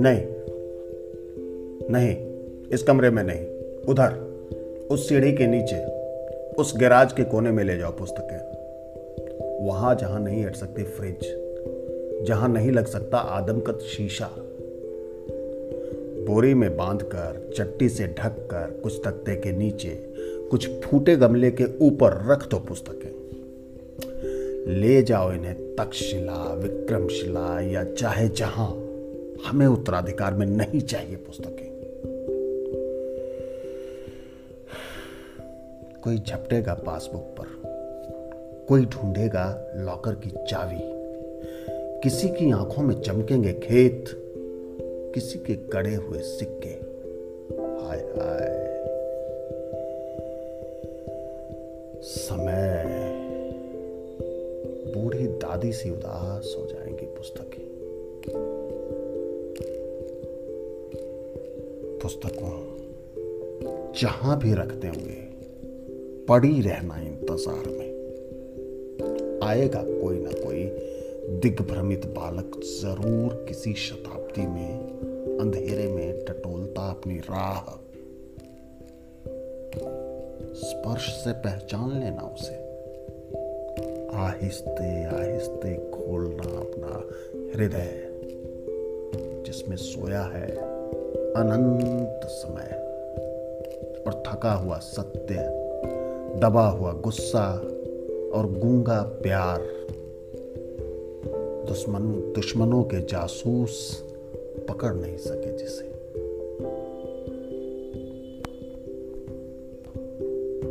नहीं। नहीं, इस कमरे में नहीं। उधर, उस सीढ़ी के नीचे, उस गैराज के कोने में ले जाओ पुस्तकें। वहाँ जहाँ नहीं हट सकती फ्रिज, जहाँ नहीं लग सकता आदमकत शीशा। बोरी में बांधकर, चट्टी से ढककर, कुछ तख्ते के नीचे, कुछ फूटे गमले के ऊपर रख दो पुस्तकें। ले जाओ इन्हें तक्षशिला, विक्रमशिला या चाहे जहाँ। हमें उत्तराधिकार में नहीं चाहिए पुस्तकें। कोई झपटेगा पासबुक पर, कोई ढूंढेगा लॉकर की चाबी। किसी की आँखों में चमकेंगे खेत, किसी के कड़े हुए सिक्के। हाय हाय। समय। बूढ़ी दादी सी उदास हो जाएँगी पुस्तकें। पुस्तकों जहाँ भी रखते होंगे, पड़ी रहना इंतज़ार में। आएगा कोई ना कोई दिग्भ्रमित बालक ज़रूर किसी शताब्दी में, अंधेरे में टटोलता अपनी राह। स्पर्श से पहचान लेना उसे। आहिस्ते आहिस्ते खोलना अपना हृदय। जिसमें सोया है, अनंत समय। और थका हुआ सत्य, दबा हुआ गुस्सा और गूँगा प्यार। दुश्मन, दुश्मनों के जासूस पकड़ नहीं सके जिसे।